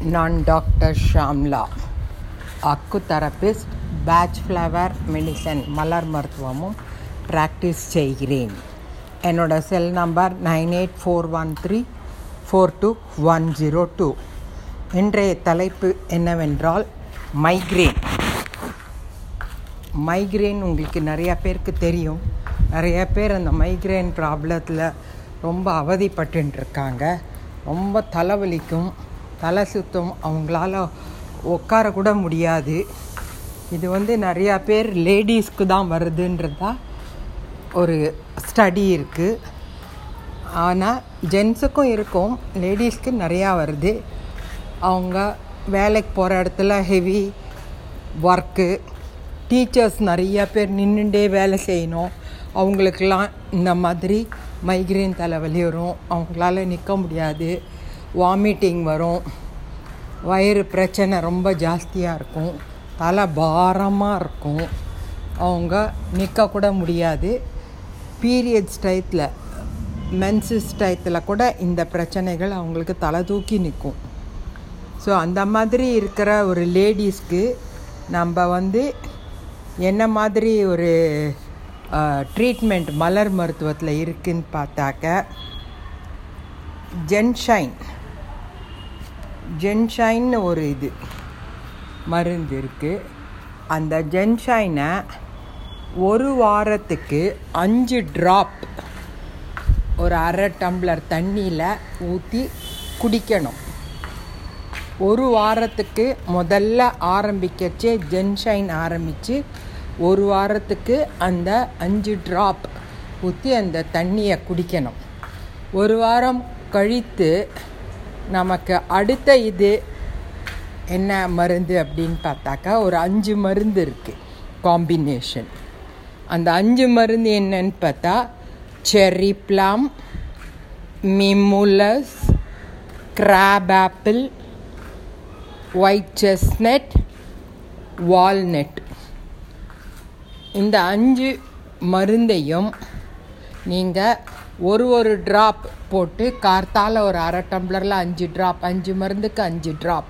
நான் doctor Shamla acu therapist Bach flower medicine மலர் மருத்துவமும் practice செய்கிறேன் என்னோடய cell number nine eight four one three four two one zero two இன்றைய தலைப்பு என்னவென்றால் மைக்ரேன் மைக்ரேன் உங்களுக்கு நிறையா பேருக்கு தெரியும். நிறைய பேர் அந்த மைக்ரேன் ப்ராப்ளத்தில் ரொம்ப அவதிப்பட்டு இருக்காங்க ரொம்ப தலைவலிக்கும். தலை சுத்தம் அவங்களால உட்கார கூட முடியாது. இது வந்து நிறையா பேர் லேடிஸ்க்கு தான் வருதுன்றதா ஒரு ஸ்டடி இருக்குது ஆனால் ஜென்ஸுக்கும் இருக்கும் லேடிஸ்க்கு நிறையா வருது. அவங்க வேலைக்கு போகிற இடத்துல ஹெவி ஒர்க்கு டீச்சர்ஸ் நிறையா பேர் நின்றுண்டே வேலை செய்யணும். அவங்களுக்கெல்லாம் இந்த மாதிரி மைக்ரேன் தலைவலி வரும். அவங்களால நிற்க முடியாது. வாமிட்டிங் வரும். வயிறு பிரச்சனை ரொம்ப ஜாஸ்தியாக இருக்கும். தலை பாரமாக இருக்கும். அவங்க நிற்கக்கூட முடியாது. பீரியட்ஸ் டயத்தில் மென்சஸ் டயத்தில் கூட இந்த பிரச்சனைகள் அவங்களுக்கு தலை தூக்கி நிற்கும். ஸோ அந்த மாதிரி இருக்கிற ஒரு லேடிஸ்க்கு நம்ம வந்து என்ன மாதிரி ஒரு ட்ரீட்மெண்ட் மலர் மருத்துவத்தில் இருக்குதுன்னு பார்த்தாக்க ஜென்ஷைன். ஜென்ஷைன்னு ஒரு இது மருந்து இருக்குது அந்த ஜென்ஷைனை ஒரு வாரத்துக்கு அஞ்சு ட்ராப் ஒரு அரை டம்ளர் தண்ணியில் ஊற்றி குடிக்கணும். ஒரு வாரத்துக்கு முதல்ல ஆரம்பிக்கச்சே ஜென்ஷைன் ஆரம்பித்து ஒரு வாரத்துக்கு அந்த அஞ்சு ட்ராப் ஊற்றி அந்த தண்ணியை குடிக்கணும். ஒரு வாரம் கழித்து நமக்கு அடுத்த இது என்ன மருந்து அப்படின்னு பார்த்தாக்கா ஒரு அஞ்சு மருந்து இருக்குது காம்பினேஷன் அந்த அஞ்சு மருந்து என்னன்னு பார்த்தா cherry plum mimulus crab apple white chestnut walnut இந்த அஞ்சு மருந்தையும் நீங்கள் ஒரு ஒரு ட்ராப் போட்டு கார்த்தால் ஒரு அரை டம்ளரில் அஞ்சு ட்ராப் அஞ்சு மருந்துக்கு அஞ்சு ட்ராப்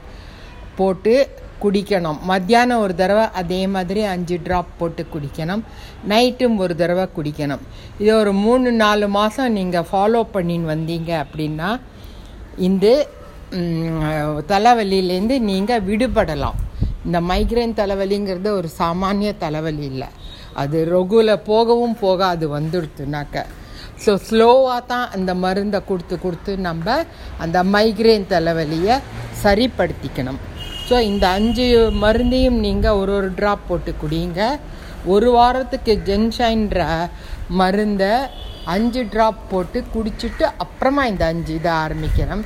போட்டு குடிக்கணும். மத்தியானம் ஒரு தடவை அதே மாதிரி அஞ்சு ட்ராப் போட்டு குடிக்கணும். நைட்டும் ஒரு தடவை குடிக்கணும். இது ஒரு மூணு நாலு மாதம் நீங்கள் ஃபாலோ பண்ணின்னு வந்தீங்க அப்படின்னா இந்த தலைவலியிலேருந்து நீங்கள் விடுபடலாம். இந்த மைக்ரைன் தலைவலிங்கிறது ஒரு சாமானிய தலைவலி இல்லை. அது ரொகுல போகவும் போகாது வந்துடுத்துனாக்க ஸோ ஸ்லோவாக தான் அந்த மருந்தை கொடுத்து கொடுத்து நம்ம அந்த மைக்ரேன் தலைவலியை சரிப்படுத்திக்கணும். ஸோ இந்த அஞ்சு மருந்தையும் நீங்கள் ஒரு ஒரு ட்ராப் போட்டு குடிங்க. ஒரு வாரத்துக்கு ஜென்ஷைன்ற மருந்தை அஞ்சு ட்ராப் போட்டு குடிச்சிட்டு அப்புறமா இந்த அஞ்சு இதை ஆரம்பிக்கணும்.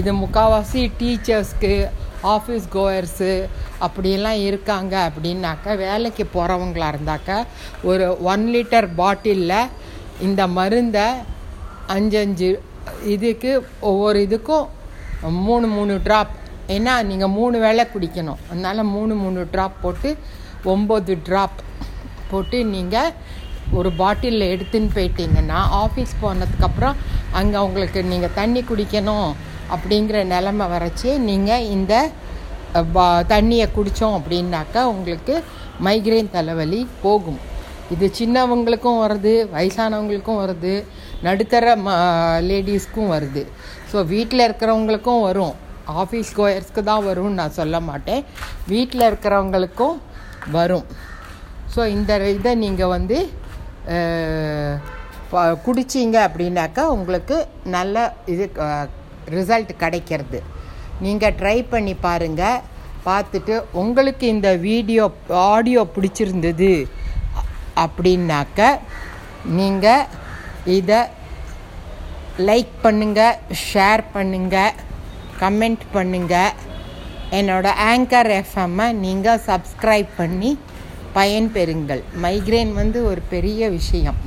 இது முக்கால்வாசி டீச்சர்ஸ்க்கு ஆஃபீஸ் கோயர்ஸு அப்படியெல்லாம் இருக்காங்க அப்படின்னாக்கா வேலைக்கு போகிறவங்களா இருந்தாக்கா ஒரு ஒன் லிட்டர் பாட்டிலில் இந்த மருந்தை அஞ்சஞ்சு இதுக்கு ஒவ்வொரு இதுக்கும் மூணு மூணு ட்ராப் ஏன்னா நீங்கள் மூணு வேளை குடிக்கணும். அதனால் மூணு மூணு ட்ராப் போட்டு ஒம்பது ட்ராப் போட்டு நீங்கள் ஒரு பாட்டிலில் எடுத்துன்னு போயிட்டீங்கன்னா ஆஃபீஸ் போனதுக்கப்புறம் அங்கே உங்களுக்கு நீங்கள் தண்ணி குடிக்கணும் அப்படிங்கிற நிலமை வரைச்சி நீங்கள் இந்த பா தண்ணியை குடித்தோம் அப்படின்னாக்கா உங்களுக்கு மைக்ரைன் தலைவலி போகும். இது சின்னவங்களுக்கும் வருது வயசானவங்களுக்கும் வருது நடுத்தர ம லேடிஸ்க்கும் வருது. ஸோ வீட்டில் இருக்கிறவங்களுக்கும் வரும். ஆஃபீஸ் கோயர்ஸ்க்கு தான் வரும்னு நான் சொல்ல மாட்டேன். வீட்டில் இருக்கிறவங்களுக்கும் வரும். ஸோ இந்த இதை நீங்கள் வந்து குடிச்சிங்க அப்படின்னாக்கா உங்களுக்கு நல்ல இது ரிசல்ட் கிடைக்கிறது. நீங்கள் ட்ரை பண்ணி பாருங்கள் பார்த்துட்டு உங்களுக்கு இந்த வீடியோ ஆடியோ பிடிச்சிருந்தது. அப்படின்னாக்க நீங்கள் இதை லைக் பண்ணுங்கள் ஷேர் பண்ணுங்கள் கமெண்ட் பண்ணுங்கள் என்னோடய ஆங்கர் எஃப்எம்மை நீங்கள் சப்ஸ்கிரைப் பண்ணி பயன்பெறுங்கள் மைக்ரேன் வந்து ஒரு பெரிய விஷயம்.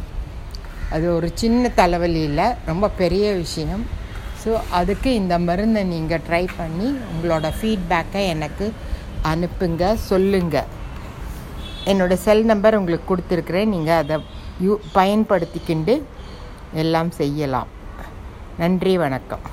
அது ஒரு சின்ன தலைவலி இல்லை ரொம்ப பெரிய விஷயம். ஸோ அதுக்கு இந்த மருந்தை நீங்கள் ட்ரை பண்ணி உங்களோட ஃபீட்பேக்கை எனக்கு அனுப்புங்க சொல்லுங்கள் என்னோடய செல் நம்பர் உங்களுக்கு கொடுத்துருக்குறேன். நீங்கள் அதை யூ பயன்படுத்திக்கிண்டு எல்லாம் செய்யலாம். நன்றி வணக்கம்.